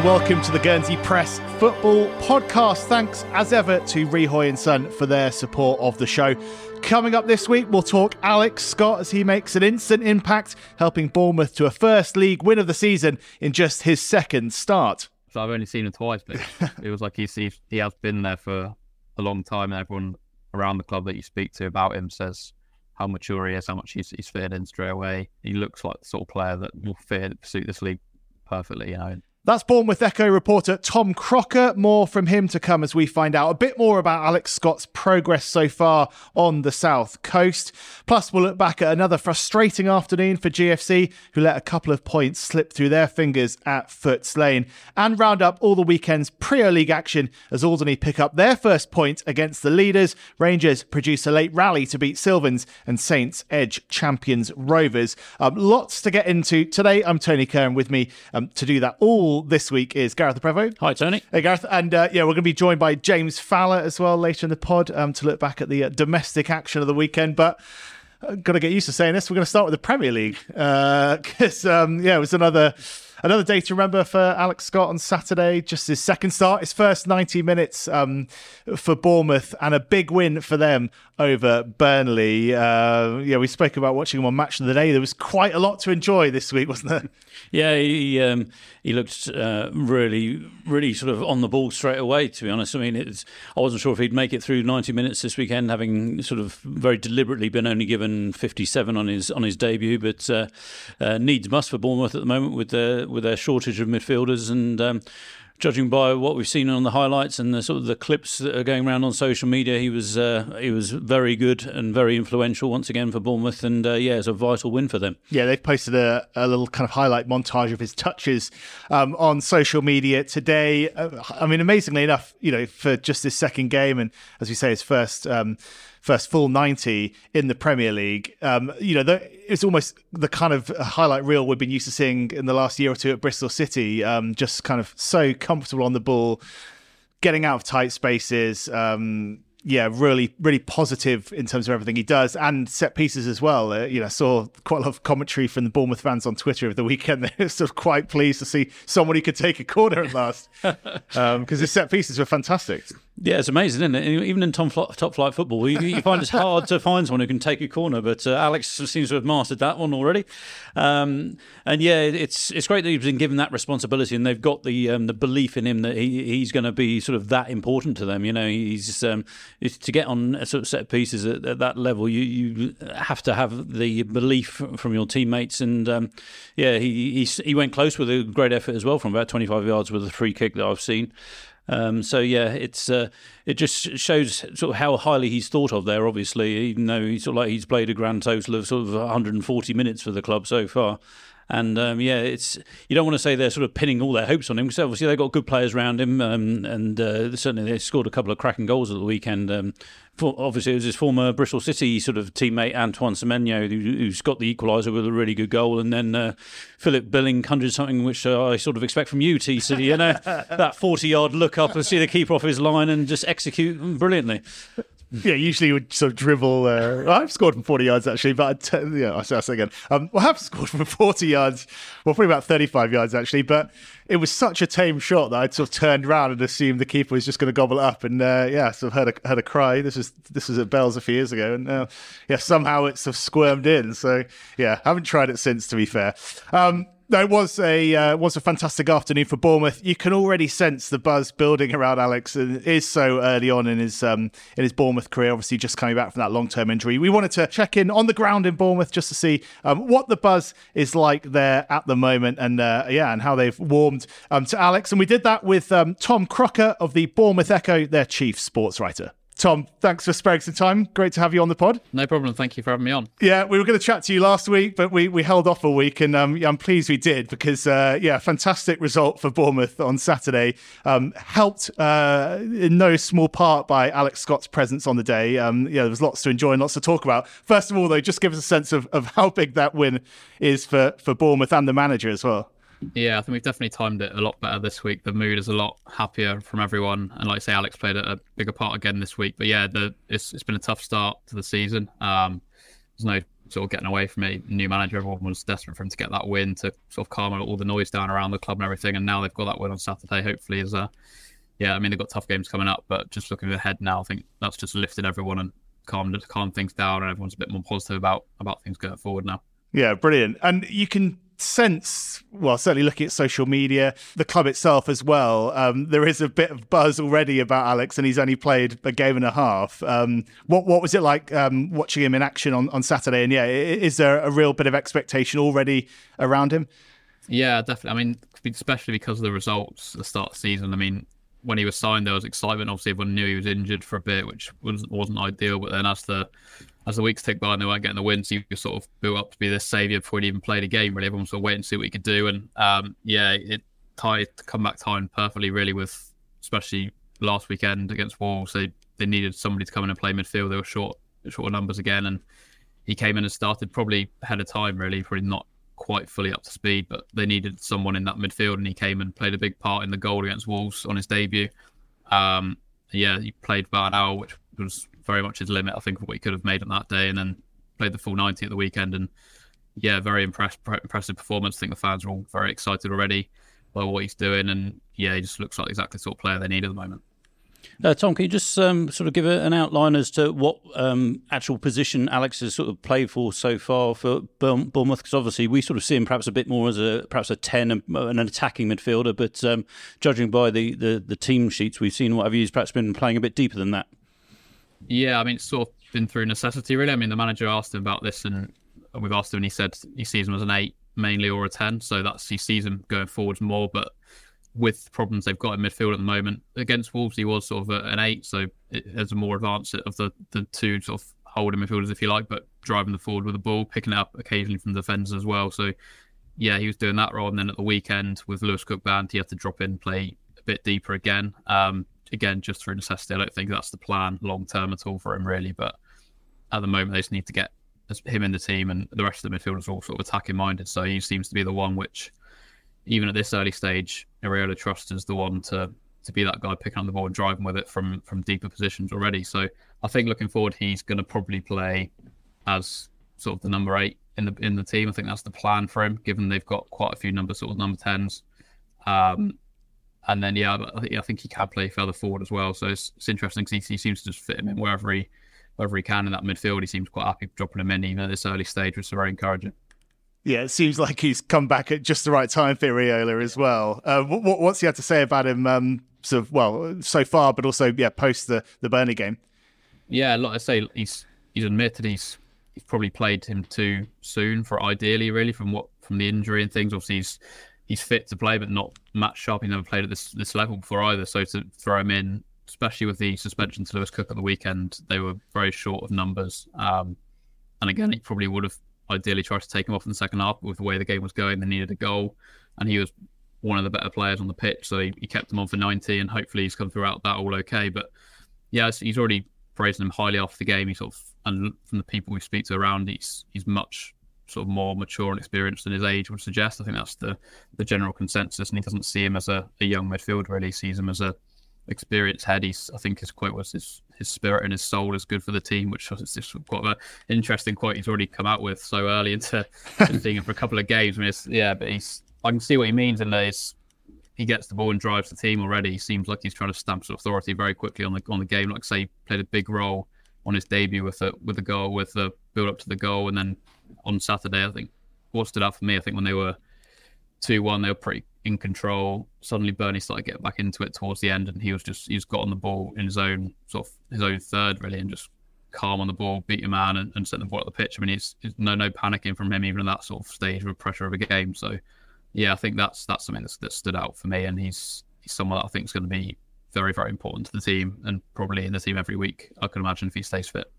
And welcome to the Guernsey Press Football Podcast. Thanks as ever to Rihoy and Son for their support of the show. Coming up this week, we'll talk Alex Scott as he makes an instant impact, helping Bournemouth to a first league win of the season in just his second start. So I've only seen him twice, but it was like he's, he, he has been there for a long time, and everyone around the club that you speak to about him says how mature he is, how much he's, he's fitted in straight away. He looks like the sort of player that will fit suit this league perfectly, you know. That's Bournemouth Echo reporter Tom Crocker. More from him to come as we find out a bit more about Alex Scott's progress so far on the South Coast. Plus, we'll look back at another frustrating afternoon for GFC, who let a couple of points slip through their fingers at Foots Lane, and round up all the weekend's Priaulx League action as Alderney pick up their first point against the leaders. Rangers produce a late rally to beat Sylvans, and Saints edge champions Rovers. Um, lots to get into today. I'm Tony Curr with me um, to do that all this week is Gareth Le Prevost. Hi, Tony. Hey, Gareth. And uh, yeah, we're going to be joined by James Falla as well later in the pod um, to look back at the uh, domestic action of the weekend. But I've uh, got to get used to saying this. We're going to start with the Premier League because, uh, um, yeah, it was another another day to remember for Alex Scott on Saturday. Just his second start, his first 90 minutes um, for Bournemouth, and a big win for them over Burnley. Uh, yeah, we spoke about watching him on Match of the Day. There was quite a lot to enjoy this week, wasn't there? Yeah, he um, he looked uh, really, really sort of on the ball straight away. To be honest, I mean, it's, I wasn't sure if he'd make it through 90 minutes this weekend, having sort of very deliberately been only given 57 on his on his debut. But uh, uh, needs must for Bournemouth at the moment with their with their shortage of midfielders and. Um, judging by what we've seen on the highlights and the sort of the clips that are going around on social media, he was uh, he was very good and very influential once again for Bournemouth, and uh, yeah, it's a vital win for them. Yeah, they've posted a, a little kind of highlight montage of his touches um, on social media today. Uh, I mean, amazingly enough, you know, for just his second game and as we say, his first. Um, first full 90 in the Premier League. Um, you know, the, it's almost the kind of highlight reel we've been used to seeing in the last year or two at Bristol City. Um, just kind of so comfortable on the ball, getting out of tight spaces. Um, yeah, really, really positive in terms of everything he does and set pieces as well. Uh, you know, saw quite a lot of commentary from the Bournemouth fans on Twitter over the weekend. They were sort of quite pleased to see someone who could take a corner at last because um, his set pieces were fantastic. Yeah, it's amazing, isn't it? Even in top, top flight football, you, you find it's hard to find someone who can take a corner, but uh, Alex seems to have mastered that one already. Um, and yeah, it's it's great that he's been given that responsibility, and they've got the um, the belief in him that he, he's going to be sort of that important to them. You know, he's um, to get on a sort of set pieces at, at, that level, you you have to have the belief from your teammates, and um, yeah, he, he he went close with a great effort as well from about 25 yards with a free kick that I've seen. Um, so yeah, it's uh, it just shows sort of how highly he's thought of there. Obviously, even though he's sort of like he's played a grand total of sort of 140 minutes for the club so far. And um, yeah, it's you don't want to say they're sort of pinning all their hopes on him because obviously they've got good players around him, um, and uh, certainly they scored a couple of cracking goals at the weekend. Um, for, obviously, it was his former Bristol City sort of teammate Antoine Semenyo who, who's got the equaliser with a really good goal, and then uh, Philip Billing conjured something which uh, I sort of expect from you, TC. You know, that forty-yard look up and see the keeper off his line and just execute brilliantly. Yeah, usually would sort of dribble. Uh, I've scored from 40 yards actually, but uh, yeah, I'll say, again. Um, well, I have scored from 40 yards, well, probably about 35 yards actually, but it was such a tame shot that I'd sort of turned around and assumed the keeper was just going to gobble it up. And uh, yeah, sort of heard a, heard a cry. This was this was at Bells a few years ago, and uh, yeah, somehow it's sort of squirmed in. So yeah, haven't tried it since, to be fair. Um, it was a uh, was a fantastic afternoon for Bournemouth. You can already sense the buzz building around Alex, and is so early on in his um, in his Bournemouth career. Obviously, just coming back from that long term injury. We wanted to check in on the ground in Bournemouth just to see um, what the buzz is like there at the moment, and uh, yeah, and how they've warmed um, to Alex. And we did that with um, Tom Crocker of the Bournemouth Echo, their chief sports writer. Tom, thanks for sparing some time. Great to have you on the pod. No problem. Thank you for having me on. Yeah, we were going to chat to you last week, but we, we held off a week, and um, yeah, I'm pleased we did because, uh, yeah, fantastic result for Bournemouth on Saturday. Um, helped uh, in no small part by Alex Scott's presence on the day. Um, yeah, there was lots to enjoy and lots to talk about. First of all, though, just give us a sense of, of how big that win is for, for Bournemouth and the manager as well. Yeah, I think we've definitely timed it a lot better this week. The mood is a lot happier from everyone, and like I say, Alex played a, bigger part again this week. But yeah, the, it's it's been a tough start to the season. Um, there's no sort of getting away from a new manager. Everyone was desperate for him to get that win to sort of calm all the noise down around the club and everything. And now they've got that win on Saturday. Hopefully, is a yeah. I mean, they've got tough games coming up, but just looking ahead now, I think that's just lifted everyone and calmed calmed things down, and everyone's a bit more positive about about things going forward now. Yeah, brilliant. And you can sense, well, certainly looking at social media, the club itself as well, um, there is a bit of buzz already about Alex, and he's only played a game and a half. Um, what what was it like um, watching him in action on, on Saturday? And yeah, is there a real bit of expectation already around him? Yeah, definitely. I mean, especially because of the results the start of the season. I mean, when he was signed, there was excitement. Obviously, everyone knew he was injured for a bit, which wasn't, wasn't ideal. But then as the as the weeks tick by and they weren't getting the wins, was sort of built up to be this saviour before he even played a game. Really, everyone was sort of waiting to see what he could do. And um, yeah, it tied come back time perfectly, really, with especially last weekend against Wolves. They they needed somebody to come in and play midfield. They were short short numbers again, and he came in and started probably ahead of time. Really, probably not quite fully up to speed, but they needed someone in that midfield, and he came and played a big part in the goal against Wolves on his debut. Um, yeah, he played about an hour, which was very much his limit, I think, of what he could have made on that day, and then played the full 90 at the weekend. And yeah, very impressive performance. I think the fans are all very excited already by what he's doing, and yeah, he just looks like exactly the sort of player they need at the moment. Uh, Tom, can you just um, sort of give an outline as to what um, actual position Alex has sort of played for so far for Bournemouth? Because obviously we sort of see him perhaps a bit more as a perhaps a ten, and an attacking midfielder, but um, judging by the, the, the team sheets we've seen, what have you? He's perhaps been playing a bit deeper than that. Yeah, I mean it's sort of been through necessity, really. I mean the manager asked him about this, and we've asked him, and he said he sees him as an eight mainly or a ten, so that's he sees him going forwards more, but with problems they've got in midfield at the moment. Against Wolves, he was sort of an eight, so it has a more advanced of the, the two sort of holding midfielders, if you like, but driving the forward with the ball, picking it up occasionally from the defenders as well. So, yeah, he was doing that role. And then at the weekend with Lewis Cook banned, he had to drop in, play a bit deeper again. Um, again, just through necessity. I don't think that's the plan long term at all for him, really. But at the moment, they just need to get him in the team, and the rest of the midfielders are all sort of attacking minded. So he seems to be the one which even at this early stage, Iraola trusts as the one to to be that guy picking up the ball and driving with it from from deeper positions already. So I think looking forward, he's going to probably play as sort of the number eight in the in the team. I think that's the plan for him, given they've got quite a few number sort of number tens. Um, and then yeah, I think he can play further forward as well. So it's, it's interesting because he, he, seems to just fit him in wherever he wherever he can in that midfield. He seems quite happy dropping him in even at this early stage, which is very encouraging. Yeah, it seems like he's come back at just the right time for Iraola as well. Uh, what, what's he had to say about him? Um, sort of well, so far, but also yeah, post the the Burnley game. Yeah, like I say, he's he's admitted he's he's probably played him too soon for ideally, really, from what from the injury and things. Obviously, he's he's fit to play, but not match sharp. He never played at this this level before either. So to throw him in, especially with the suspension to Lewis Cook at the weekend, they were very short of numbers. Um, and again, he probably would have ideally tried to take him off in the second half. But with the way the game was going, they needed a goal, and he was one of the better players on the pitch, so he, he kept him on for 90, and hopefully he's come throughout that all okay. But yeah, he's already praising him highly after the game. He sort of, and from the people we speak to around, he's he's much sort of more mature and experienced than his age would suggest. I think that's the the general consensus, and he doesn't see him as a, a young midfielder. Really, he sees him as a experienced head. He's, I think his quote was his his spirit and his soul is good for the team, which is just quite an interesting quote he's already come out with so early into, seeing him for a couple of games. I mean, yeah, but he's I can see what he means in that he gets the ball and drives the team already. He seems like he's trying to stamp some authority very quickly on the on the game. Like say, played a big role on his debut with a with a goal, with the build up to the goal, and then on Saturday, I think what stood out for me, I think when they were two one, they were pretty in control. Suddenly, Burnley started getting back into it towards the end, and he was just he's got on the ball in his own sort of his own third really, and just calm on the ball, beat your man, and, and send the ball at the pitch. I mean, it's, no no panicking from him even in that sort of stage of pressure of a game. So, yeah, I think that's that's something that's, that stood out for me, and he's he's someone that I think is going to be very very important to the team, and probably in the team every week. I can imagine if he stays fit.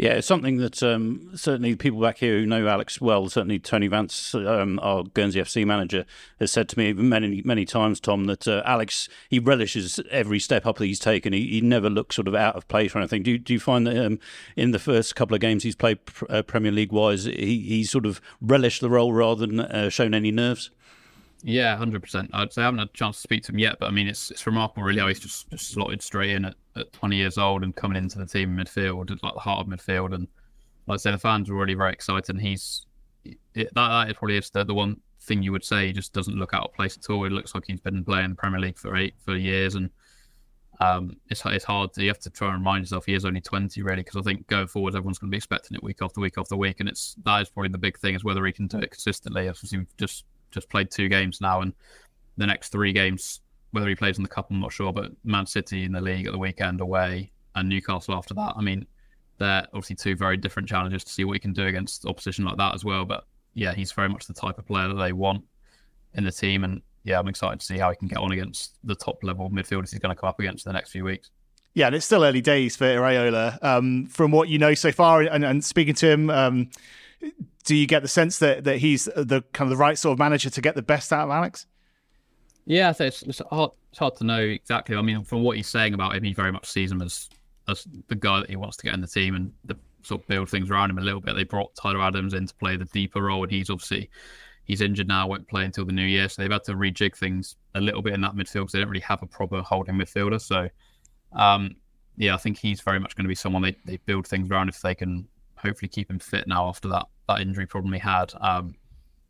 Yeah, it's something that um, certainly people back here who know Alex well, certainly Tony Vance, um, our Guernsey FC manager, has said to me many, many times, Tom, that uh, Alex, he relishes every step up that he's taken. He, he never looks sort of out of place or anything. Do, do you find that um, in the first couple of games he's played uh, Premier League wise, he, he sort of relished the role rather than uh, shown any nerves? Yeah, hundred percent. I'd say I haven't had a chance to speak to him yet, but I mean, it's it's remarkable, really, how he's just, just slotted straight in at, at 20 years old and coming into the team in midfield, like the heart of midfield, and like I say, the fans are already very excited. And he's it, that, that is probably is the, the one thing you would say. He just doesn't look out of place at all. It looks like he's been playing the Premier League for eight for years, and um, it's it's hard. To, you have to try and remind yourself he is only twenty, really, because I think going forward, everyone's going to be expecting it week after week after week, and it's that is probably the big thing is whether he can do it consistently. Obviously, we've just just played two games now, and the next three games, whether he plays in the cup, I'm not sure, but Man City in the league at the weekend away, and Newcastle after that. I mean, they're obviously two very different challenges to see what he can do against opposition like that as well. But yeah, he's very much the type of player that they want in the team, and yeah, I'm excited to see how he can get on against the top level midfielders he's going to come up against in the next few weeks. Yeah, and it's still early days for Iraola. Um, from what you know so far, and, and speaking to him, um, do you get the sense that that he's the kind of the right sort of manager to get the best out of Alex? Yeah, it's, it's hard. It's hard to know exactly. I mean, from what he's saying about him, he very much sees him as as the guy that he wants to get in the team and the, sort of build things around him a little bit. They brought Tyler Adams in to play the deeper role, and he's obviously he's injured now, won't play until the new year. So they've had to rejig things a little bit in that midfield because they don't really have a proper holding midfielder. So, um, yeah, I think he's very much going to be someone they, they build things around if they can hopefully keep him fit now after that that injury problem he had. Um,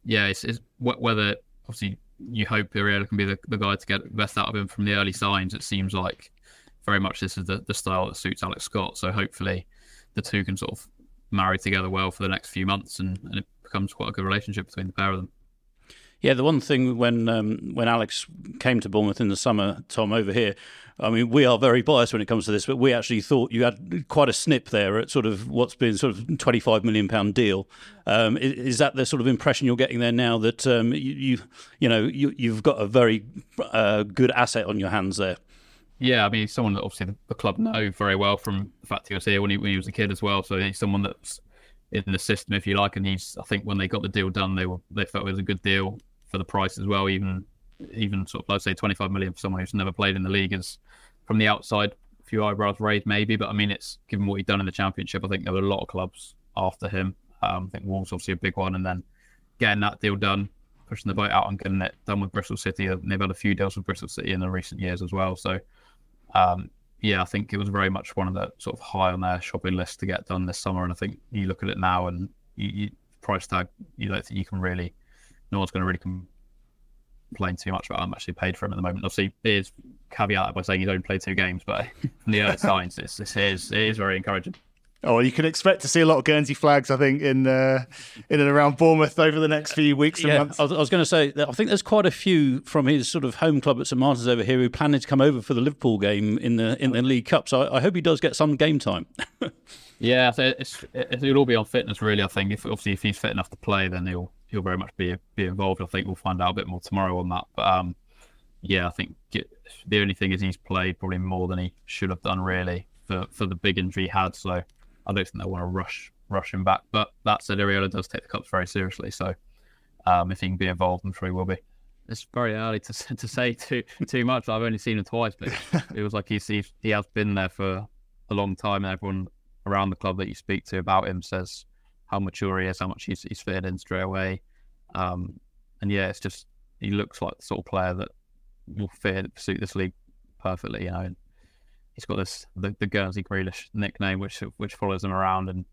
yeah, it's, it's whether obviously you hope Iraola can be the, the guy to get the best out of him from the early signs. It seems like very much this is the, the style that suits Alex Scott. So hopefully the two can sort of marry together well for the next few months and, and it becomes quite a good relationship between the pair of them. Yeah, the one thing when um, when Alex came to Bournemouth in the summer, Tom over here, I mean, we are very biased when it comes to this, but we actually thought you had quite a snip there at sort of what's been sort of twenty five million pound deal. Um, is, is, that the sort of impression you're getting there now that um, you, you, you know you, you've got a very uh, good asset on your hands there? Yeah, I mean, someone that obviously the, the, club know very well from the fact he was here when he, when he was a kid as well. So he's someone that's in the system, if you like. And he's, I think, when they got the deal done, they were they felt it was a good deal for the price as well. Even even sort of let's say 25 million for someone who's never played in the league is from the outside a few eyebrows raised maybe, but I mean it's given what he'd done in the championship. I think there were a lot of clubs after him. Um, I think Wolves obviously a big one, and then getting that deal done, pushing the boat out and getting it done with Bristol City. They've had a few deals with Bristol City in the recent years as well. So um, yeah, I think it was very much one of the sort of high on their shopping list to get done this summer. And I think you look at it now and you, you price tag, you don't think you can really no one's going to really complain too much about how much they paid for him at the moment. Obviously, it is caveat by saying he's only played two games, but from the early signs, this, this is it is very encouraging. Oh, well, you can expect to see a lot of Guernsey flags, I think, in uh, in and around Bournemouth over the next few weeks and yeah, months. I was, was going to say, I think there's quite a few from his sort of home club at St Martin's over here who planning to come over for the Liverpool game in the in the League Cup. So I, I hope he does get some game time. yeah, so it's, it'll all be on fitness, really. I think if obviously if he's fit enough to play, then he'll he'll very much be be involved. I think we'll find out a bit more tomorrow on that. But um, yeah, I think the only thing is he's played probably more than he should have done really for for the big injury he had. So I don't think they want to rush rush him back. But that said, Iraola does take the cups very seriously. So um, if he can be involved, I'm sure he will be. It's very early to to say too too much. I've only seen him twice, but it was like he's he, he has been there for a long time, and everyone around the club that you speak to about him says how mature he is, how much he's, he's in straight away. Um, and yeah, it's just he looks like the sort of player that will fit suit this league perfectly. You know, he's got this the, the Guernsey Grealish nickname, which which follows him around, and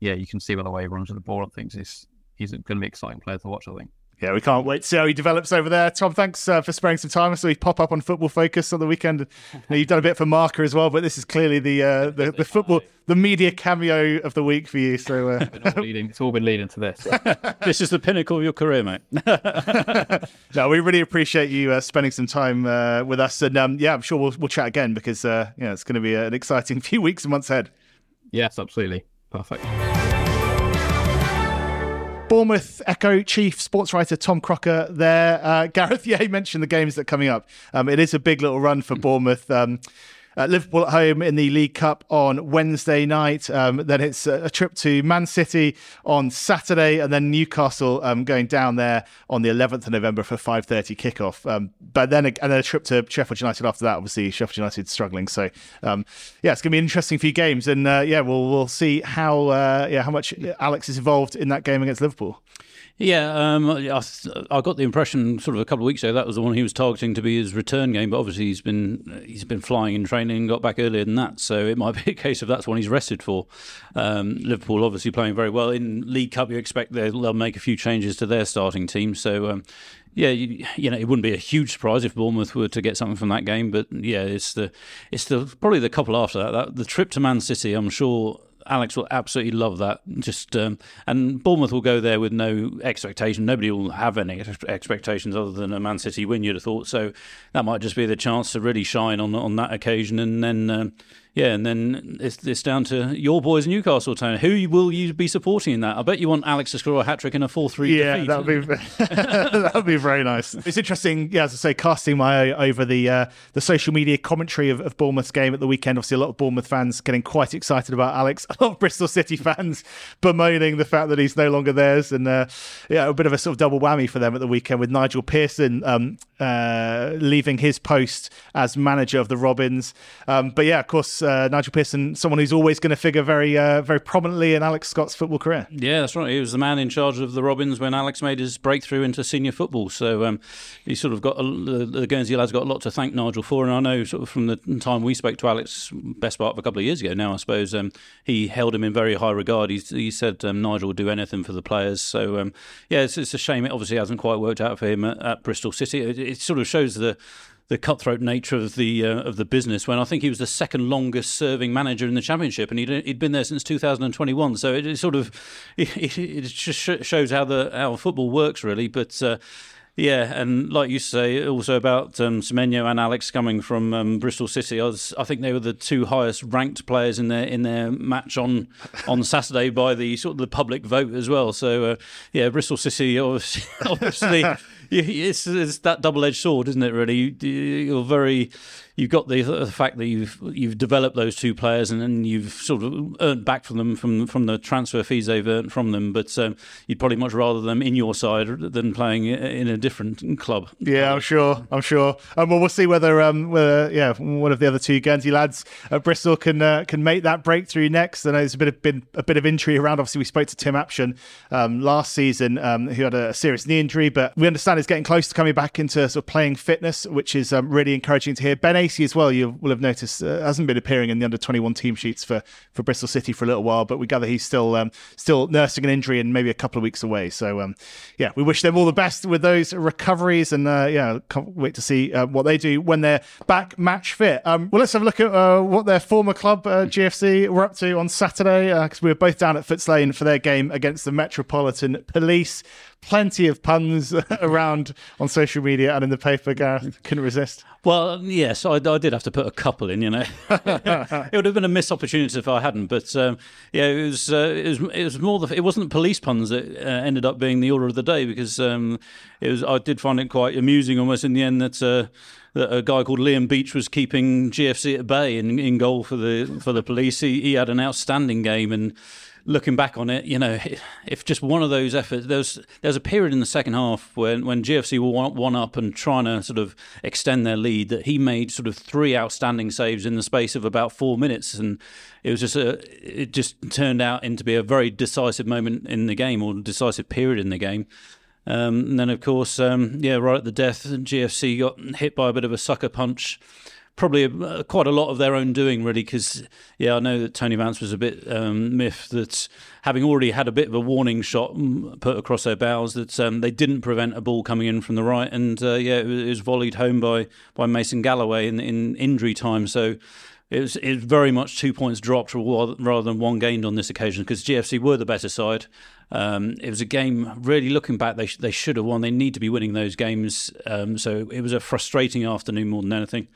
yeah, you can see by the way he runs with the ball and things. He's he's going to be an exciting player to watch. I think. Yeah, we can't wait to see how he develops over there. Tom, thanks uh, for sparing some time. So we pop up on Football Focus on the weekend. You know, you've done a bit for Marca as well, but this is clearly the uh, the, the, football, the media cameo of the week for you. So uh... it's, all leading, it's all been leading to this. this is the pinnacle of your career, mate. no, we really appreciate you uh, spending some time uh, with us, and um, yeah, I'm sure we'll we'll chat again because uh, yeah, it's going to be an exciting few weeks and months ahead. Yes, absolutely, perfect. Bournemouth Echo chief sports writer Tom Crocker there. Uh, Gareth Yeh mentioned the games that are coming up. Um, it is a big little run for Bournemouth. Um, uh, Liverpool at home in the League Cup on Wednesday night. Um, then it's a, trip to Man City on Saturday, and then Newcastle um, going down there on the 11th of November for 5:30 kickoff. Um, but then a, and then a trip to Sheffield United after that. Obviously, Sheffield United struggling. So um, yeah, it's going to be an interesting few games, and uh, yeah, we'll we'll see how uh, yeah how much Alex is involved in that game against Liverpool. Yeah, um, I, got the impression sort of a couple of weeks ago that was the one he was targeting to be his return game. But obviously he's been he's been flying in training and got back earlier than that. So it might be a case of that's one he's rested for. Um, Liverpool obviously playing very well in League Cup. You expect they'll, they'll make a few changes to their starting team. So um, yeah, you, you, know, it wouldn't be a huge surprise if Bournemouth were to get something from that game. But yeah, it's the it's the probably the couple after that. that the trip to Man City, I'm sure Alex will absolutely love that. Just um, and Bournemouth will go there with no expectation. Nobody will have any expectations other than a Man City win. You'd have thought so. That might just be the chance to really shine on on that occasion, and then. Um, yeah, and then it's, it's down to your boys, Newcastle Town. Who will you be supporting in that? I bet you want Alex to score a hat trick in a 4 3 Yeah, defeat. that would be that would be very nice. It's interesting, yeah, as I say, casting my eye over the uh, the social media commentary of, of Bournemouth's game at the weekend. Obviously, a lot of Bournemouth fans getting quite excited about Alex. A lot of Bristol City fans bemoaning the fact that he's no longer theirs, and uh, yeah, a bit of a sort of double whammy for them at the weekend with Nigel Pearson um, uh, leaving his post as manager of the Robins. Um, but yeah, of course, uh, Nigel Pearson, someone who's always going to figure very, uh, very prominently in Alex Scott's football career. Yeah, that's right. He was the man in charge of the Robins when Alex made his breakthrough into senior football. So um, he sort of got a, the Guernsey lads got a lot to thank Nigel for. And I know sort of from the time we spoke to Alex, best part of a couple of years ago now, I suppose um, he held him in very high regard. He, he said um, Nigel would do anything for the players. So um, yeah, it's, it's, a shame it obviously hasn't quite worked out for him at, at Bristol City. It, it sort of shows the the cutthroat nature of the uh, of the business. When I think he was the second longest serving manager in the championship, and he'd, he'd been there since 2021. So it, it sort of it, it, just shows how the how football works really. But uh, yeah, and like you say, also about um, Semenyo and Alex coming from um, Bristol City. I, was, I think they were the two highest ranked players in their in their match on on Saturday by the sort of the public vote as well. So uh, yeah, Bristol City obviously, obviously it's, it's that double edged sword, isn't it? Really, you're very you've got the, the, fact that you've you've developed those two players and then you've sort of earned back from them from from the transfer fees they've earned from them. But um, you'd probably much rather them in your side than playing in a different club. Yeah, I'm sure. I'm sure. Um, well, we'll see whether um, whether yeah one of the other two Guernsey lads at Bristol can uh, can make that breakthrough next. I know there's a bit of been a bit of injury around. Obviously, we spoke to Tim Apshen um, last season, um, who had a serious knee injury, but we understand he's getting close to coming back into sort of playing fitness, which is um, really encouraging to hear. Ben Acey as well, you will have noticed, uh, hasn't been appearing in the under 21 team sheets for, for Bristol City for a little while, but we gather he's still um, still nursing an injury and maybe a couple of weeks away. So, um, yeah, we wish them all the best with those recoveries and, uh, yeah, can't wait to see uh, what they do when they're back match fit. Um, well, let's have a look at uh, what their former club, uh, GFC, were up to on Saturday because uh, we were both down at Foots Lane for their game against the Metropolitan Police plenty of puns around on social media and in the paper. Gareth couldn't resist. Well, yes, I, I did have to put a couple in. You know, it would have been a missed opportunity if I hadn't. But um, yeah, it was, uh, it was it was more the it wasn't police puns that uh, ended up being the order of the day because um, it was I did find it quite amusing almost in the end that. Uh, that a guy called Liam Beach was keeping GFC at bay in, in goal for the for the police. He, he had an outstanding game and looking back on it, you know, if just one of those efforts, there's there's a period in the second half when when GFC were one, up and trying to sort of extend their lead that he made sort of three outstanding saves in the space of about four minutes, and it was just a it just turned out into be a very decisive moment in the game or decisive period in the game. Um, and then, of course, um, yeah, right at the death, GFC got hit by a bit of a sucker punch probably a, quite a lot of their own doing, really. Because yeah, I know that Tony Vance was a bit um, miffed that having already had a bit of a warning shot mm, put across their bows, that um, they didn't prevent a ball coming in from the right, and uh, yeah, it was, it was, volleyed home by by Mason Galloway in in injury time. So. It was, it was very much two points dropped rather than one gained on this occasion because GFC were the better side. Um, it was a game, really looking back, they, sh- they should have won. They need to be winning those games. Um, so it was a frustrating afternoon more than anything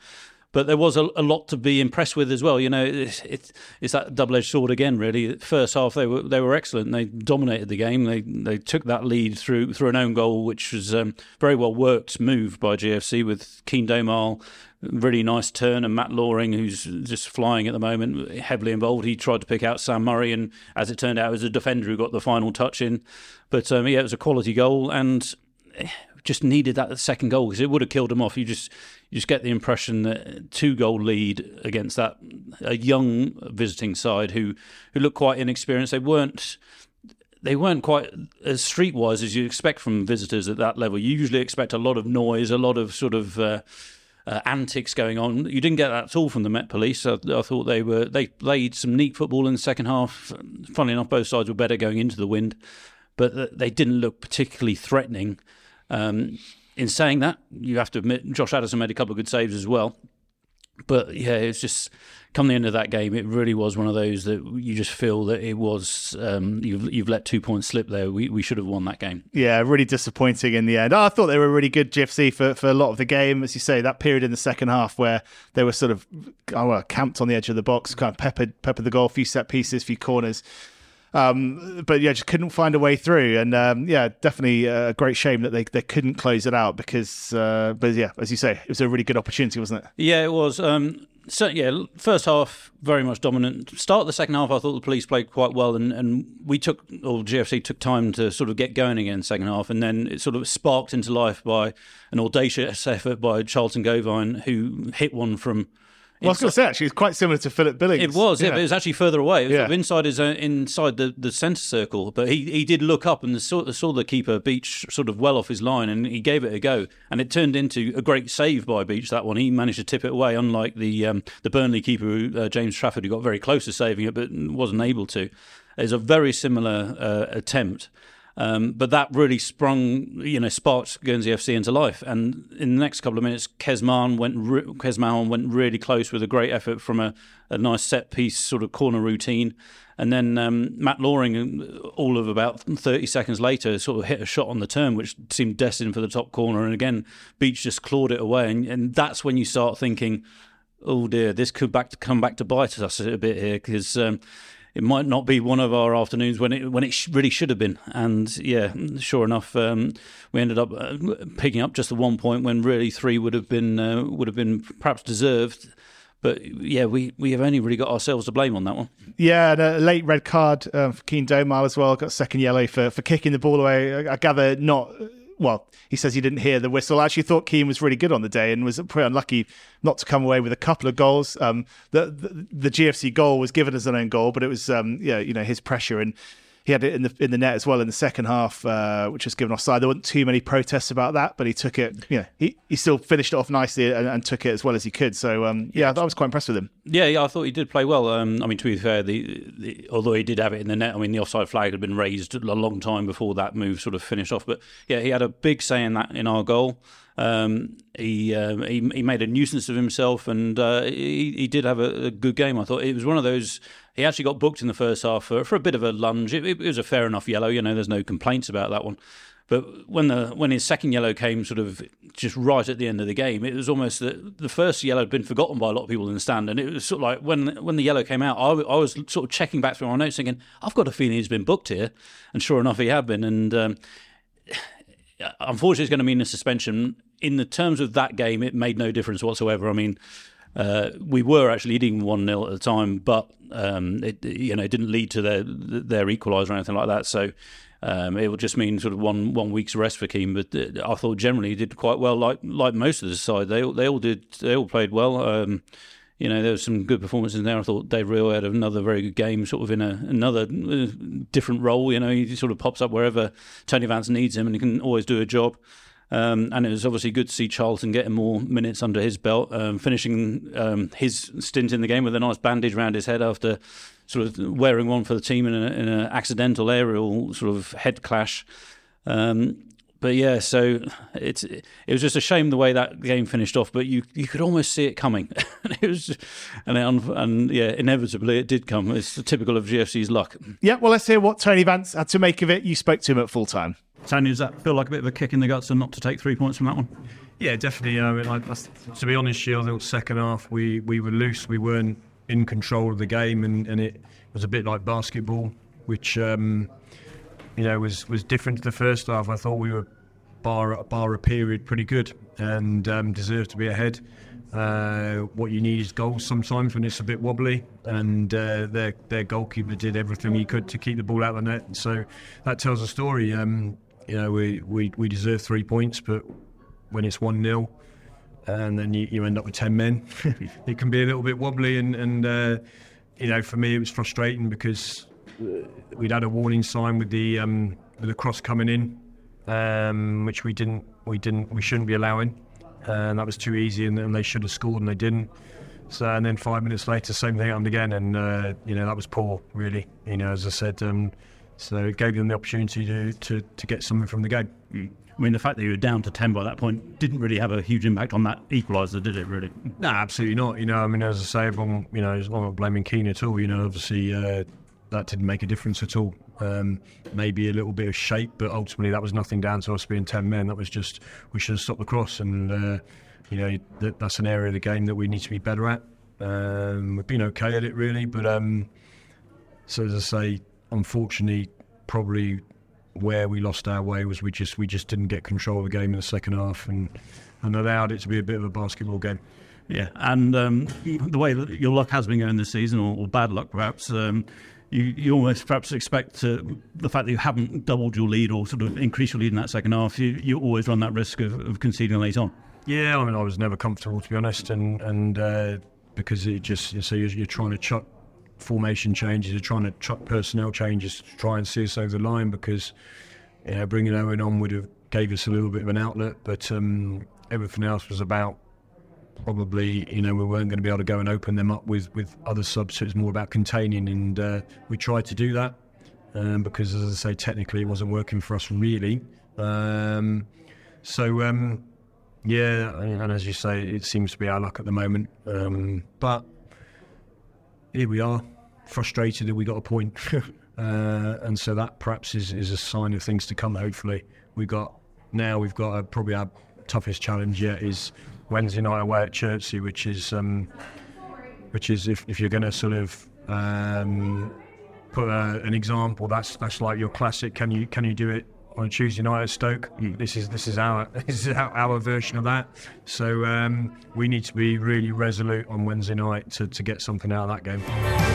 but there was a, a, lot to be impressed with as well. You know, it's, it's, it's that double edged sword again. Really, first half they were they were excellent. They dominated the game. They they took that lead through through an own goal, which was um, very well worked move by GFC with Keane Domaille. Really nice turn, and Matt Loaring, who's just flying at the moment, heavily involved. He tried to pick out Sam Murray, and as it turned out, it was a defender who got the final touch in. But um, yeah, it was a quality goal, and just needed that second goal because it would have killed him off. You just you just get the impression that two goal lead against that a young visiting side who who looked quite inexperienced. They weren't they weren't quite as streetwise as you expect from visitors at that level. You usually expect a lot of noise, a lot of sort of uh, uh, antics going on. You didn't get that at all from the Met Police. I, I, thought they were they played some neat football in the second half. Funnily enough, both sides were better going into the wind, but they didn't look particularly threatening. Um, in saying that, you have to admit Josh Addison made a couple of good saves as well. But yeah, it's just come the end of that game, it really was one of those that you just feel that it was um, you've you've let two points slip there. We we should have won that game. Yeah, really disappointing in the end. Oh, I thought they were really good GFC for for a lot of the game, as you say. That period in the second half where they were sort of oh, well, camped on the edge of the box, kind of peppered peppered the goal, a few set pieces, a few corners. Um, but yeah, just couldn't find a way through, and um, yeah, definitely a great shame that they, they couldn't close it out because, uh, but yeah, as you say, it was a really good opportunity, wasn't it? Yeah, it was. Um, so yeah, first half very much dominant. Start the second half, I thought the police played quite well, and, and we took or GFC took time to sort of get going again second half, and then it sort of sparked into life by an audacious effort by Charlton Gauvain, who hit one from well, I was going to say actually, it's quite similar to Philip Billings. It was, yeah, yeah but it was actually further away. It was yeah. inside his uh, inside the, the centre circle, but he, he did look up and saw, saw the keeper Beach sort of well off his line, and he gave it a go, and it turned into a great save by Beach. That one, he managed to tip it away, unlike the um, the Burnley keeper uh, James Trafford, who got very close to saving it but wasn't able to. It's a very similar uh, attempt. Um, but that really sprung, you know, sparked Guernsey FC into life. And in the next couple of minutes, Kesman went re- Kesman went really close with a great effort from a, a nice set piece sort of corner routine. And then um, Matt Loaring, all of about 30 seconds later, sort of hit a shot on the turn, which seemed destined for the top corner. And again, Beach just clawed it away. And, and that's when you start thinking, oh dear, this could back to come back to bite us a bit here because um, it might not be one of our afternoons when it when it really should have been. And yeah, sure enough, um, we ended up uh, picking up just the one point when really three would have been uh, would have been perhaps deserved. But yeah, we, we have only really got ourselves to blame on that one. Yeah, and a late red card um, for Keane Domaille as well. Got second yellow for, for kicking the ball away. I gather not well, he says he didn't hear the whistle. I actually thought Keane was really good on the day and was pretty unlucky not to come away with a couple of goals. Um, the, the, the GFC goal was given as an own goal, but it was um, yeah, you know his pressure and he had it in the in the net as well in the second half, uh, which was given offside. There weren't too many protests about that, but he took it. You know, he, he still finished it off nicely and, and took it as well as he could. So um, yeah, I was quite impressed with him. Yeah, yeah, I thought he did play well. Um, I mean, to be fair, the, the, although he did have it in the net, I mean, the offside flag had been raised a long time before that move sort of finished off. But yeah, he had a big say in that in our goal. Um, he, uh, he, he made a nuisance of himself, and uh, he he did have a, a, good game. I thought it was one of those. He actually got booked in the first half for, for a bit of a lunge. It, it was a fair enough yellow. You know, there's no complaints about that one. But when the when his second yellow came, sort of just right at the end of the game, it was almost that the first yellow had been forgotten by a lot of people in the stand, and it was sort of like when when the yellow came out, I, I was sort of checking back through my notes, thinking I've got a feeling he's been booked here, and sure enough, he had been, and. Um, unfortunately, it's going to mean a suspension in the terms of that game, it made no difference whatsoever. I mean, uh, we were actually leading one 0 at the time, but um, it you know it didn't lead to their their equaliser or anything like that. So um, it would just mean sort of one one week's rest for Keane. But uh, I thought generally he did quite well, like like most of the side. They they all did they all played well. Um, you know, there was some good performances there. I thought Dave Reel had another very good game, sort of in a, another uh, different role. You know, he sort of pops up wherever Tony Vance needs him, and he can always do a job. Um, and it was obviously good to see Charlton getting more minutes under his belt, um, finishing um, his stint in the game with a nice bandage around his head after sort of wearing one for the team in an accidental aerial sort of head clash. Um, but yeah, so it's it was just a shame the way that game finished off. But you you could almost see it coming, it was, and it, and yeah, inevitably it did come. It's typical of GFC's luck. Yeah, well, let's hear what Tony Vance had to make of it. You spoke to him at full time. Tony, does that feel like a bit of a kick in the guts and not to take three points from that one? Yeah, definitely. I mean, to be honest, I think second half we, we were loose. We weren't in control of the game, and, and it was a bit like basketball, which um, you know was was different to the first half. I thought we were bar bar a period pretty good and um, deserved to be ahead. Uh, what you need is goals sometimes when it's a bit wobbly, and uh, their their goalkeeper did everything he could to keep the ball out of the net. So that tells a story. Um, you know, we, we, we deserve three points, but when it's 1 0 and then you, you end up with 10 men, it can be a little bit wobbly. And, and uh, you know, for me, it was frustrating because uh, we'd had a warning sign with the um, with the cross coming in, um, which we didn't we didn't we shouldn't be allowing, and that was too easy, and, and they should have scored and they didn't. So and then five minutes later, same thing happened again, and uh, you know that was poor, really. You know, as I said, um, so it gave them the opportunity to, to, to get something from the game. I mean, the fact that you were down to 10 by that point didn't really have a huge impact on that equaliser, did it, really? No, absolutely not. You know, I mean, as I say, everyone, you know, I'm not blaming Keane at all. You know, obviously uh, that didn't make a difference at all. Um, maybe a little bit of shape, but ultimately that was nothing down to us being 10 men. That was just, we should have stopped the cross. And, uh, you know, that, that's an area of the game that we need to be better at. Um, we've been okay at it, really. But um, so, as I say, unfortunately, probably where we lost our way was we just we just didn't get control of the game in the second half and and allowed it to be a bit of a basketball game. Yeah, and um, the way that your luck has been going this season, or, or bad luck perhaps, um, you, you almost perhaps expect to, the fact that you haven't doubled your lead or sort of increased your lead in that second half, you, you always run that risk of, of conceding late on. Yeah, I mean, I was never comfortable to be honest, and and uh, because it just so you're, you're trying to chuck formation changes, trying to chuck personnel changes to try and see us over the line because you know, bringing Owen on would have gave us a little bit of an outlet, but um, everything else was about probably you know we weren't going to be able to go and open them up with with other subs. So it was more about containing, and uh, we tried to do that um, because, as I say, technically it wasn't working for us really. Um, so um, yeah, and as you say, it seems to be our luck at the moment. Um, but here we are, frustrated that we got a point. uh, and so that perhaps is, is a sign of things to come. Hopefully, We've got now we've got a, probably our toughest challenge yet is Wednesday night away at Chertsey, which is um, which is if, if you're going to sort of um, put a, an example, that's that's like your classic. Can you can you do it on a Tuesday night at Stoke? Mm. This is this is our this is our, our version of that. So um, we need to be really resolute on Wednesday night to, to get something out of that game.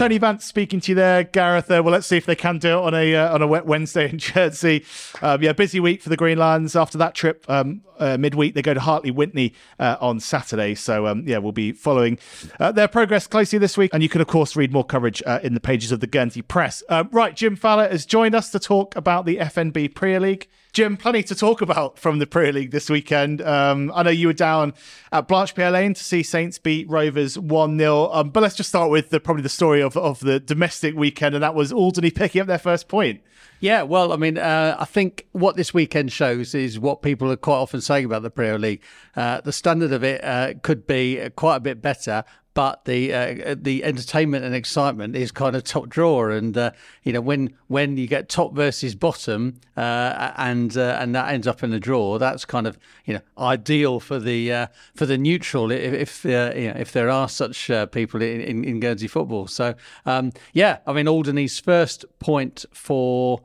Tony Vance speaking to you there, Gareth. Uh, well, let's see if they can do it on a uh, on a wet Wednesday in Chertsey. Um, yeah, busy week for the Green Lions. After that trip, um, uh, midweek they go to Hartley Wintney uh, on Saturday. So um, yeah, we'll be following uh, their progress closely this week, and you can of course read more coverage uh, in the pages of the Guernsey Press. right, Jim Falla has joined us to talk about the FNB Priaulx League. Jim, plenty to talk about from the Premier League this weekend. Um, I know you were down at Blanche Pierre Lane to see Saints beat Rovers 1 0. Um, but let's just start with the, probably the story of, of the domestic weekend, and that was Alderney picking up their first point. Yeah, well, I mean, uh, I think what this weekend shows is what people are quite often saying about the Premier League. Uh, the standard of it uh, could be quite a bit better, but the uh, the entertainment and excitement is kind of top drawer. And uh, you know, when when you get top versus bottom, uh, and uh, and that ends up in a draw, that's kind of you know ideal for the uh, for the neutral if, if uh, you know, if there are such people in, in, in, Guernsey football. So um, yeah, I mean Alderney's first point for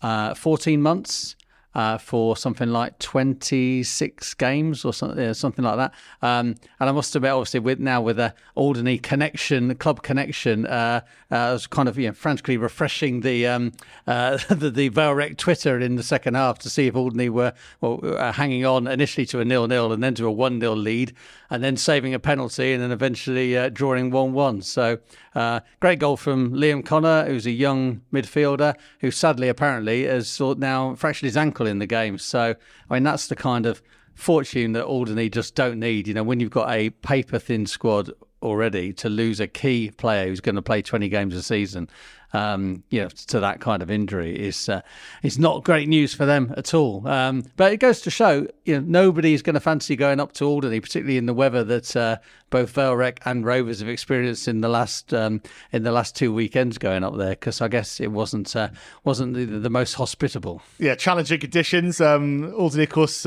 14 months uh, for something like 26 games or something, something like that. Um, and I must admit, obviously, with now with the Alderney connection, club connection, uh, uh, I was kind of you know, frantically refreshing the um, uh, the, the Vale Rec Twitter in the second half to see if Alderney were well, uh, hanging on initially to a nil nil and then to a one 0 lead, and then saving a penalty and then eventually drawing one one. So Uh, great goal from Liam Connor, who's a young midfielder who sadly apparently has now fractured his ankle in the game. So, I mean, that's the kind of fortune that Alderney just don't need. You know, when you've got a paper thin squad already, to lose a key player who's going to play 20 games a season, um, you know, to that kind of injury is uh, is not great news for them at all. Um, but it goes to show, you know, nobody's going to fancy going up to Alderney, particularly in the weather that uh, both Vale Rec and Rovers have experienced in the last um, in the last two weekends going up there. Because I guess it wasn't uh, wasn't the, the, most hospitable. Yeah, challenging conditions. Um, Alderney, of course.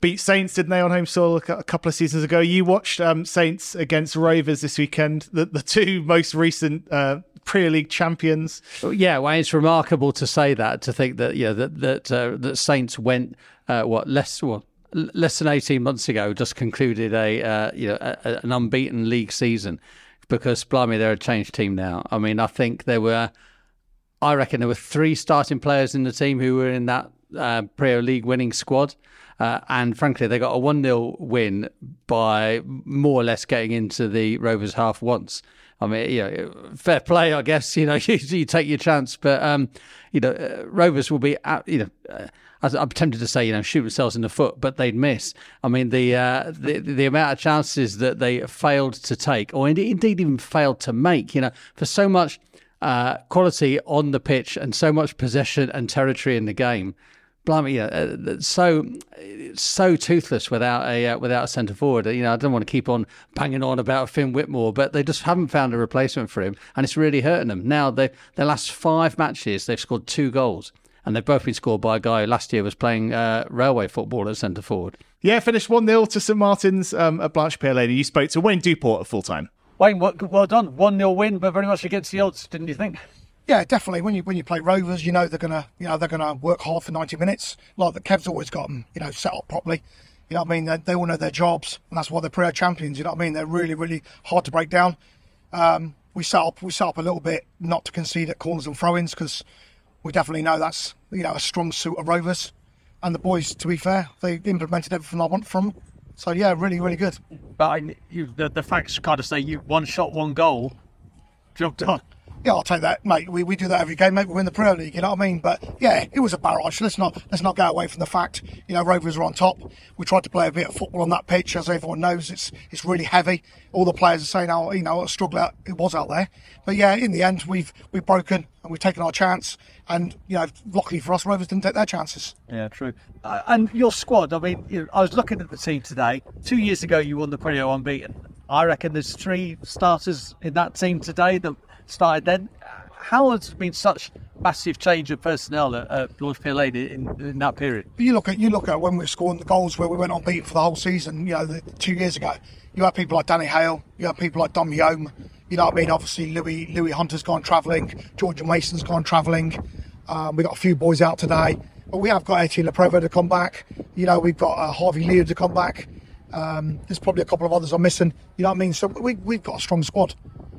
Beat Saints, didn't they, on home soil a couple of seasons ago? You watched um, Saints against Rovers this weekend, the, the two most recent uh, Premier League champions. Yeah, well, it's remarkable to say that to think that yeah that that uh, that Saints went uh, what less well less than eighteen months ago just concluded a uh, you know a, an unbeaten league season because blimey they're a changed team now. I mean I think there were I reckon there were three starting players in the team who were in that uh, Premier League winning squad. Uh, and frankly, they got a 1 0 win by more or less getting into the Rovers half once. I mean, you know, fair play, I guess. You know, you, you take your chance, but um, you know, uh, Rovers will be, you know. Uh, I'm tempted to say, you know, shoot themselves in the foot, but they'd miss. I mean, the uh, the, the amount of chances that they failed to take, or indeed, indeed even failed to make, you know, for so much uh, quality on the pitch and so much possession and territory in the game. Blimey, yeah, uh, so so toothless without a uh, without a centre forward. You know, I don't want to keep on banging on about Finn Whitmore, but they just haven't found a replacement for him, and it's really hurting them. Now, they their last five matches, they've scored two goals and they've both been scored by a guy who last year was playing uh, railway football at centre forward. Yeah, finished 1 0 to St Martin's um, at Blanche Lane. You spoke to Wayne Duport at full time. Wayne, well, well done. 1 0 win, but very much against the odds, didn't you think? Yeah, definitely. When you when you play Rovers, you know they're gonna you know they're gonna work hard for ninety minutes. Like the Kev's always got them, you know, set up properly. You know what I mean? They, they all know their jobs, and that's why they're Premier champions. You know what I mean? They're really really hard to break down. Um, we set up we set up a little bit not to concede at corners and throw-ins because we definitely know that's you know a strong suit of Rovers. And the boys, to be fair, they implemented everything I want from them. So yeah, really, really good. But I, you, the, the facts kind of say you one shot, one goal, job done. Yeah, I'll take that, mate. We, we do that every game, mate. We win the Premier League, you know what I mean? But yeah, it was a barrage. Let's not let's not go away from the fact. You know, Rovers were on top. We tried to play a bit of football on that pitch, as everyone knows. It's it's really heavy. All the players are saying, "Oh, you know, a struggle out it was out there." But yeah, in the end, we've we've broken and we've taken our chance. And you know, luckily for us, Rovers didn't take their chances. Yeah, true. Uh, and your squad. I mean, you know, I was looking at the team today. Two years ago, you won the Premier unbeaten. I reckon there's three starters in that team today that started then how has been such massive change of personnel at, at in, in that period? You look at you look at when we were scoring the goals where we went on beat for the whole season. You know, the, two years ago, you had people like Danny Hale, you had people like Dom Yome. You know what I mean? Obviously, Louis Louis Hunter's gone travelling, George Mason's gone travelling. Um, we got a few boys out today, but we have got Etienne Le Prevost to come back. You know, we've got uh, Harvey Leo to come back. Um, there's probably a couple of others I'm missing. You know what I mean? So we, we've got a strong squad.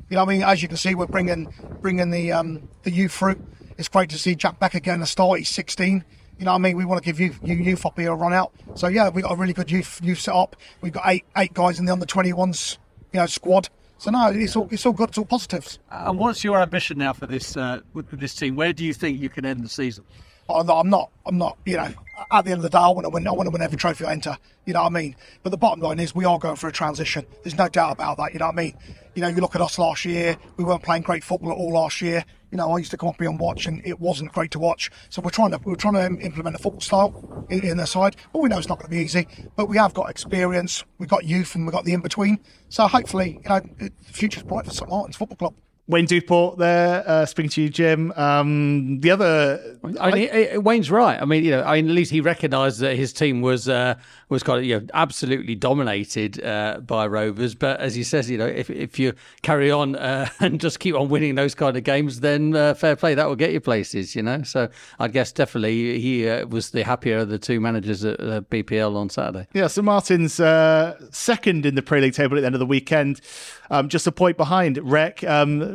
You know, I mean, as you can see, we're bringing bringing the um, the youth through. It's great to see Jack Becker getting a start. He's 16. You know what I mean? We want to give you, you youth up here a run out. So yeah, we have got a really good youth youth set up. We've got eight eight guys in the under 21s, you know, squad. So no, it's all it's all good. It's all positives. And what's your ambition now for this uh, with this team? Where do you think you can end the season? I'm not, I'm not, you know, at the end of the day, I want to win, I want to win every trophy I enter, you know what I mean? But the bottom line is we are going through a transition. There's no doubt about that, you know what I mean? You know, you look at us last year, we weren't playing great football at all last year. You know, I used to come up here and watch and it wasn't great to watch. So we're trying to, we're trying to implement a football style in, in the side, but we know it's not going to be easy. But we have got experience, we've got youth and we've got the in-between. So hopefully, you know, the future's bright for St Martin's Football Club. Wayne Duport there, uh, speaking to you, Jim. Um, the other, I mean, Wayne's right. I mean, you know, I mean, at least he recognised that his team was uh, was kind of you know absolutely dominated uh, by Rovers. But as he says, you know, if if you carry on uh, and just keep on winning those kind of games, then uh, fair play, that will get you places. You know, so I guess definitely he uh, was the happier of the two managers at BPL on Saturday. Yeah, so Martin's second in the Premier League table at the end of the weekend, um, just a point behind Rec. Um,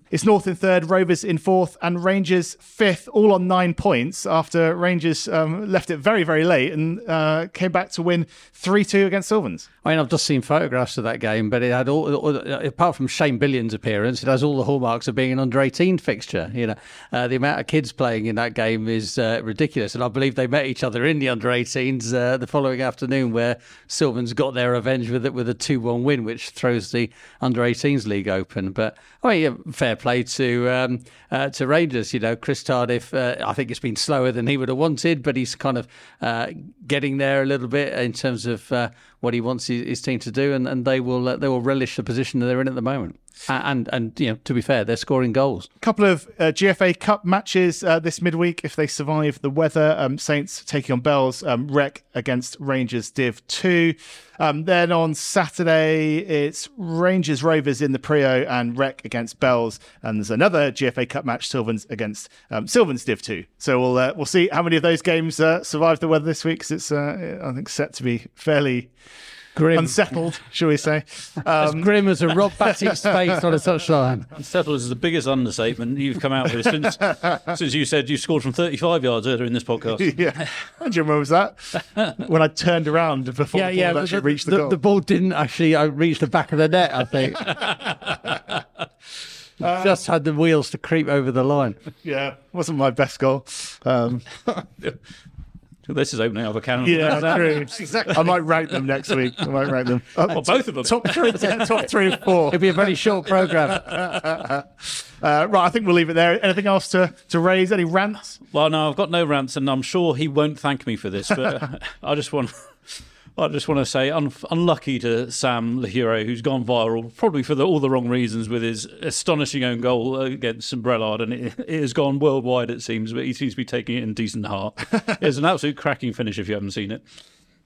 it's North in third, Rovers in fourth, and Rangers fifth, all on nine points after Rangers um, left it very, very late and uh, came back to win 3 2 against Sylvans. I mean, I've just seen photographs of that game, but it had all, apart from Shane Billion's appearance, it has all the hallmarks of being an under 18 fixture. You know, uh, the amount of kids playing in that game is uh, ridiculous. And I believe they met each other in the under 18s uh, the following afternoon, where Sylvans got their revenge with it with a 2 1 win, which throws the under 18s league open. But I mean, fair play to um, uh, to Rangers. You know, Chris Tardif, uh, I think it's been slower than he would have wanted, but he's kind of uh, getting there a little bit in terms of uh, what he wants his, his, team to do, and, and they will uh, they will relish the position that they're in at the moment. And and you know, to be fair, they're scoring goals. A couple of uh, GFA Cup matches uh, this midweek if they survive the weather. Um, Saints taking on Bells, um, Rec against Rangers Div Two. Um, then on Saturday, it's Rangers Rovers in the Priaulx and Rec against Bells, and there's another GFA Cup match, Sylvans against um, Sylvans Div Two. So we'll uh, we'll see how many of those games uh, survive the weather this week because it's uh, I think set to be fairly Grim. unsettled, shall we say? Um, as grim as a Rob Batty's face on a touchline. Unsettled is the biggest understatement you've come out with since since you said you scored from 35 yards earlier in this podcast. yeah, how do you remember that? when I turned around before yeah, the ball yeah, actually the, reached the, the goal. The ball didn't actually uh, reach the back of the net, I think. Just had the wheels to creep over the line. Yeah, wasn't my best goal. Um, This is opening up a can. of- yeah, true. I might rank them next week. I might rank them. Uh, Well, both of them. top three, top three or four. It'll be a very short program. Uh, right, I think we'll leave it there. Anything else to, to raise? Any rants? Well, no, I've got no rants, and I'm sure he won't thank me for this. But I just want, I just want to say, un- unlucky to Sam Lahiro, who's gone viral, probably for the, all the wrong reasons, with his astonishing own goal against St Brelade, and it, it has gone worldwide, it seems. But he seems to be taking it in decent heart. it's an absolute cracking finish if you haven't seen it.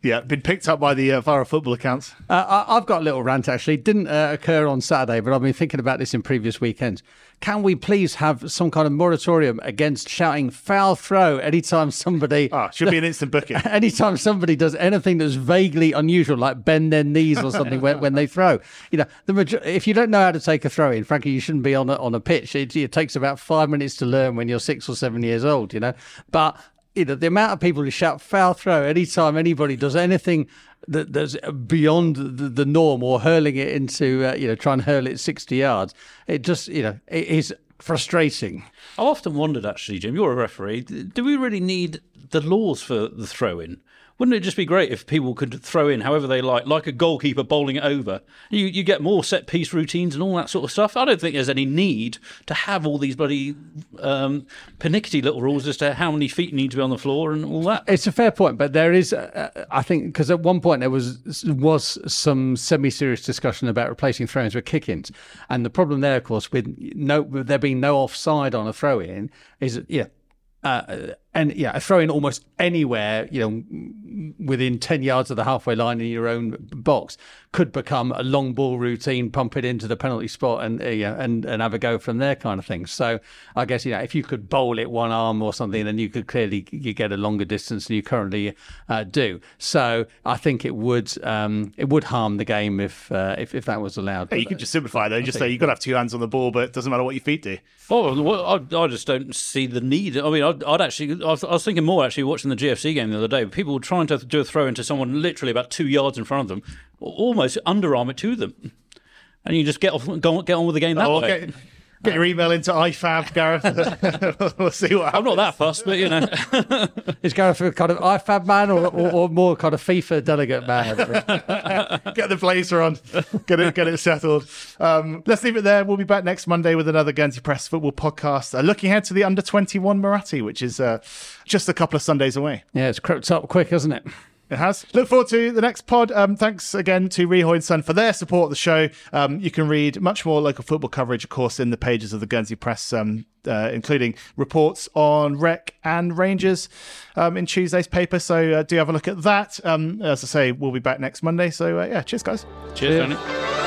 Yeah, been picked up by the uh, viral football accounts. Uh, I, I've got a little rant actually. Didn't uh, occur on Saturday, but I've been thinking about this in previous weekends. Can we please have some kind of moratorium against shouting foul throw anytime somebody Ah, should be an instant booking. anytime somebody does anything that's vaguely unusual, like bend their knees or something when, when they throw, you know, the major- if you don't know how to take a throw in, frankly, you shouldn't be on a, on a pitch. It, it takes about five minutes to learn when you're six or seven years old, you know. But you know, the amount of people who shout foul throw anytime anybody does anything that that's beyond the, the norm or hurling it into, uh, you know, try and hurl it sixty yards, it just, you know, it is frustrating. I've often wondered, actually, Jim, you're a referee. Do we really need the laws for the throw in? Wouldn't it just be great if people could throw in however they like, like a goalkeeper bowling it over? You you get more set piece routines and all that sort of stuff. I don't think there's any need to have all these bloody um, pernickety little rules as to how many feet need to be on the floor and all that. It's a fair point, but there is, uh, I think, because at one point there was was some semi-serious discussion about replacing throw-ins with kick-ins, and the problem there, of course, with no with there being no offside on a throw-in, is yeah. Uh, and yeah, a throw in almost anywhere, you know, within 10 yards of the halfway line in your own box could become a long ball routine, pump it into the penalty spot and, uh, yeah, and, and have a go from there kind of thing. So I guess, you know, if you could bowl it one arm or something, then you could clearly you get a longer distance than you currently uh, do. So I think it would um, it would harm the game if, uh, if, if that was allowed. Hey, you could just simplify it though. Just say you've got to have two hands on the ball, but it doesn't matter what your feet do. Oh, well, I, I just don't see the need. I mean, I'd, I'd actually, I was, I was thinking more actually watching the GFC game the other day. People were trying to do a throw into someone literally about two yards in front of them, almost underarm it to them, and you just get off, go, get on with the game that Oh, way. Get, get your email into IFAB, Gareth. we'll see what I'm not that fussed, but you know, Is Gareth a kind of IFAB man or, or, or more kind of FIFA delegate man? Get the blazer on. Get it, get it settled. Um, let's leave it there. We'll be back next Monday with another Guernsey Press football podcast. Uh, looking ahead to the under 21 Muratti, which is uh, just a couple of Sundays away. yeah, it's crept up quick, hasn't it? It has. Look forward to the next pod. Um, thanks again to Rihoy and Son for their support of the show. Um, you can read much more local football coverage, of course, in the pages of the Guernsey Press, um, uh, including reports on Rec and Rangers um, in Tuesday's paper. So uh, do have a look at that. Um, as I say, we'll be back next Monday. So uh, yeah, cheers, guys. cheers, Tony.